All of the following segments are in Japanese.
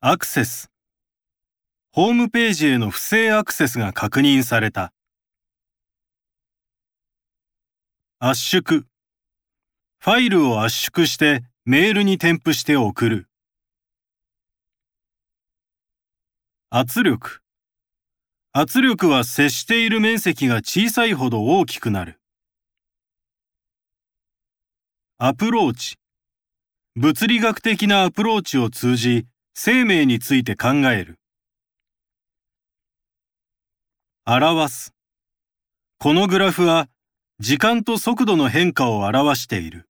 アクセス。ホームページへの不正アクセスが確認された。圧縮。ファイルを圧縮してメールに添付して送る。圧力。圧力は接している面積が小さいほど大きくなる。アプローチ。物理学的なアプローチを通じ、生命について考える。表す。このグラフは、時間と速度の変化を表している。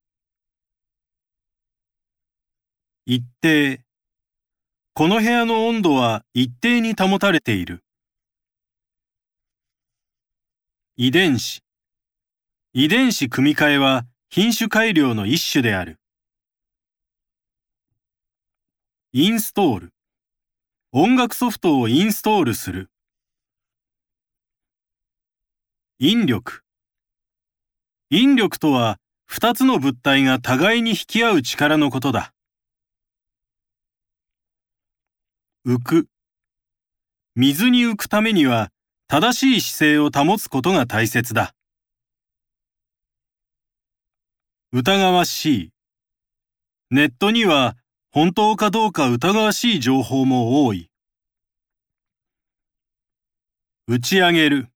一定。この部屋の温度は一定に保たれている。遺伝子。遺伝子組み換えは品種改良の一種である。インストール。音楽ソフトをインストールする。引力。引力とは、二つの物体が互いに引き合う力のことだ。浮く。水に浮くためには、正しい姿勢を保つことが大切だ。疑わしい。ネットには本当かどうか疑わしい情報も多い。打ち上げる。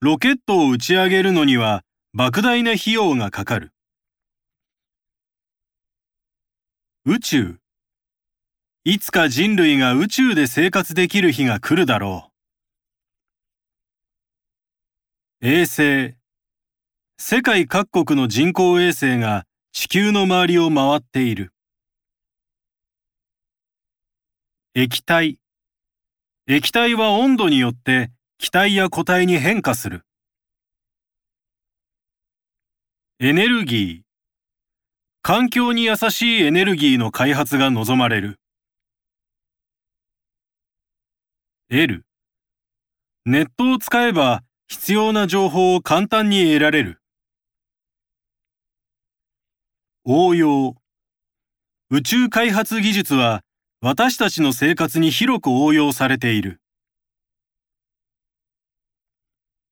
ロケットを打ち上げるのには莫大な費用がかかる。宇宙。いつか人類が宇宙で生活できる日が来るだろう。衛星。世界各国の人工衛星が地球の周りを回っている。液体。液体は温度によって気体や固体に変化する。エネルギー。環境に優しいエネルギーの開発が望まれる。L。ネットを使えば必要な情報を簡単に得られる。応用。宇宙開発技術は私たちの生活に広く応用されている。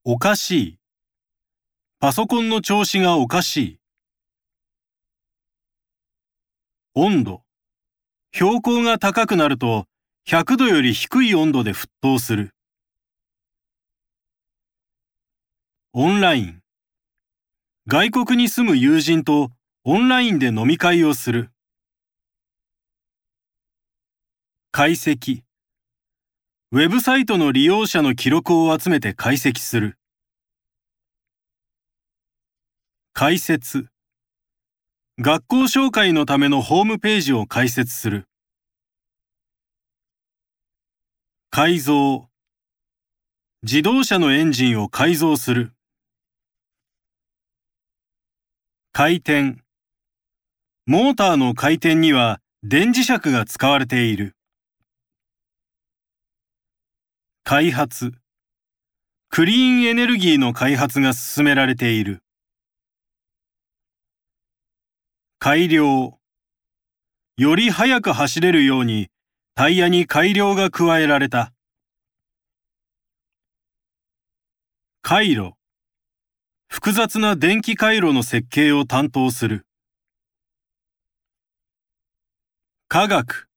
おかしい。パソコンの調子がおかしい。温度。標高が高くなると100度より低い温度で沸騰する。オンライン。外国に住む友人とオンラインで飲み会をする。解析。ウェブサイトの利用者の記録を集めて解析する。解説。学校紹介のためのホームページを開設する。改造。自動車のエンジンを改造する。回転。モーターの回転には電磁石が使われている。開発。クリーンエネルギーの開発が進められている。改良。より速く走れるようにタイヤに改良が加えられた。回路。複雑な電気回路の設計を担当する。科学。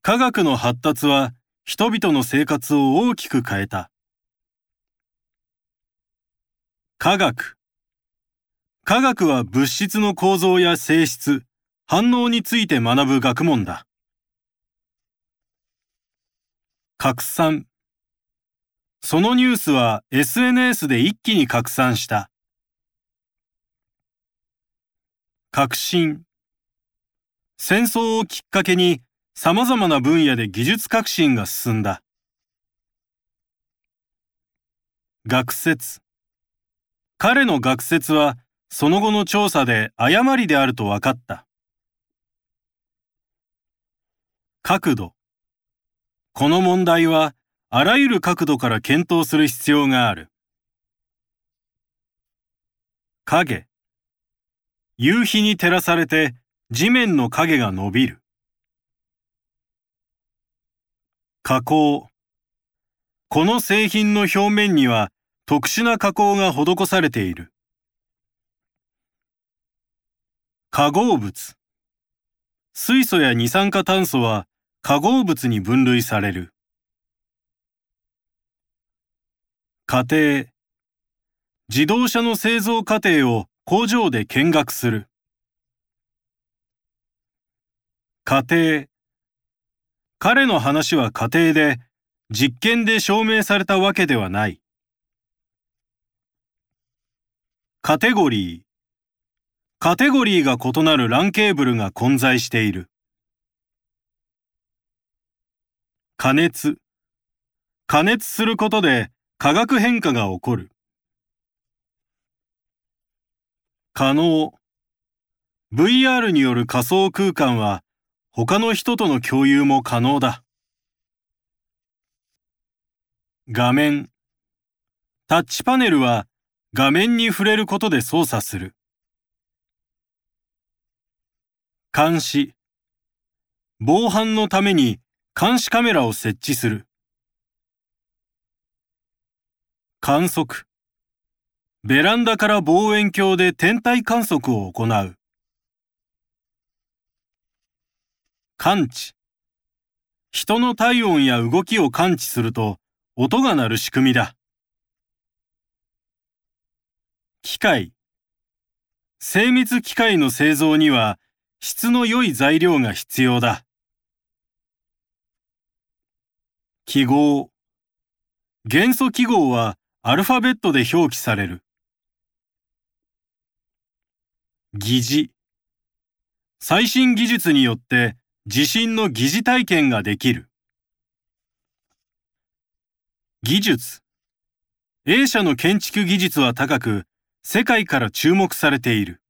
科学の発達は人々の生活を大きく変えた。科学。科学は物質の構造や性質、反応について学ぶ学問だ。拡散。そのニュースは SNS で一気に拡散した。革新。戦争をきっかけに様々な分野で技術革新が進んだ。学説。彼の学説はその後の調査で誤りであると分かった。角度。この問題はあらゆる角度から検討する必要がある。影。夕日に照らされて地面の影が伸びる。加工。この製品の表面には特殊な加工が施されている。化合物。水素や二酸化炭素は化合物に分類される。過程。自動車の製造過程を工場で見学する。過程。彼の話は過程で、実験で証明されたわけではない。カテゴリー。カテゴリーが異なる LAN ケーブルが混在している。加熱。加熱することで化学変化が起こる。可能。VR による仮想空間は他の人との共有も可能だ。画面。タッチパネルは画面に触れることで操作する。監視。防犯のために監視カメラを設置する。観測。ベランダから望遠鏡で天体観測を行う。感知。人の体温や動きを感知すると音が鳴る仕組みだ。機械。精密機械の製造には質の良い材料が必要だ。記号。元素記号はアルファベットで表記される。疑似。最新技術によって地震の疑似体験ができる。技術。A 社の建築技術は高く、世界から注目されている。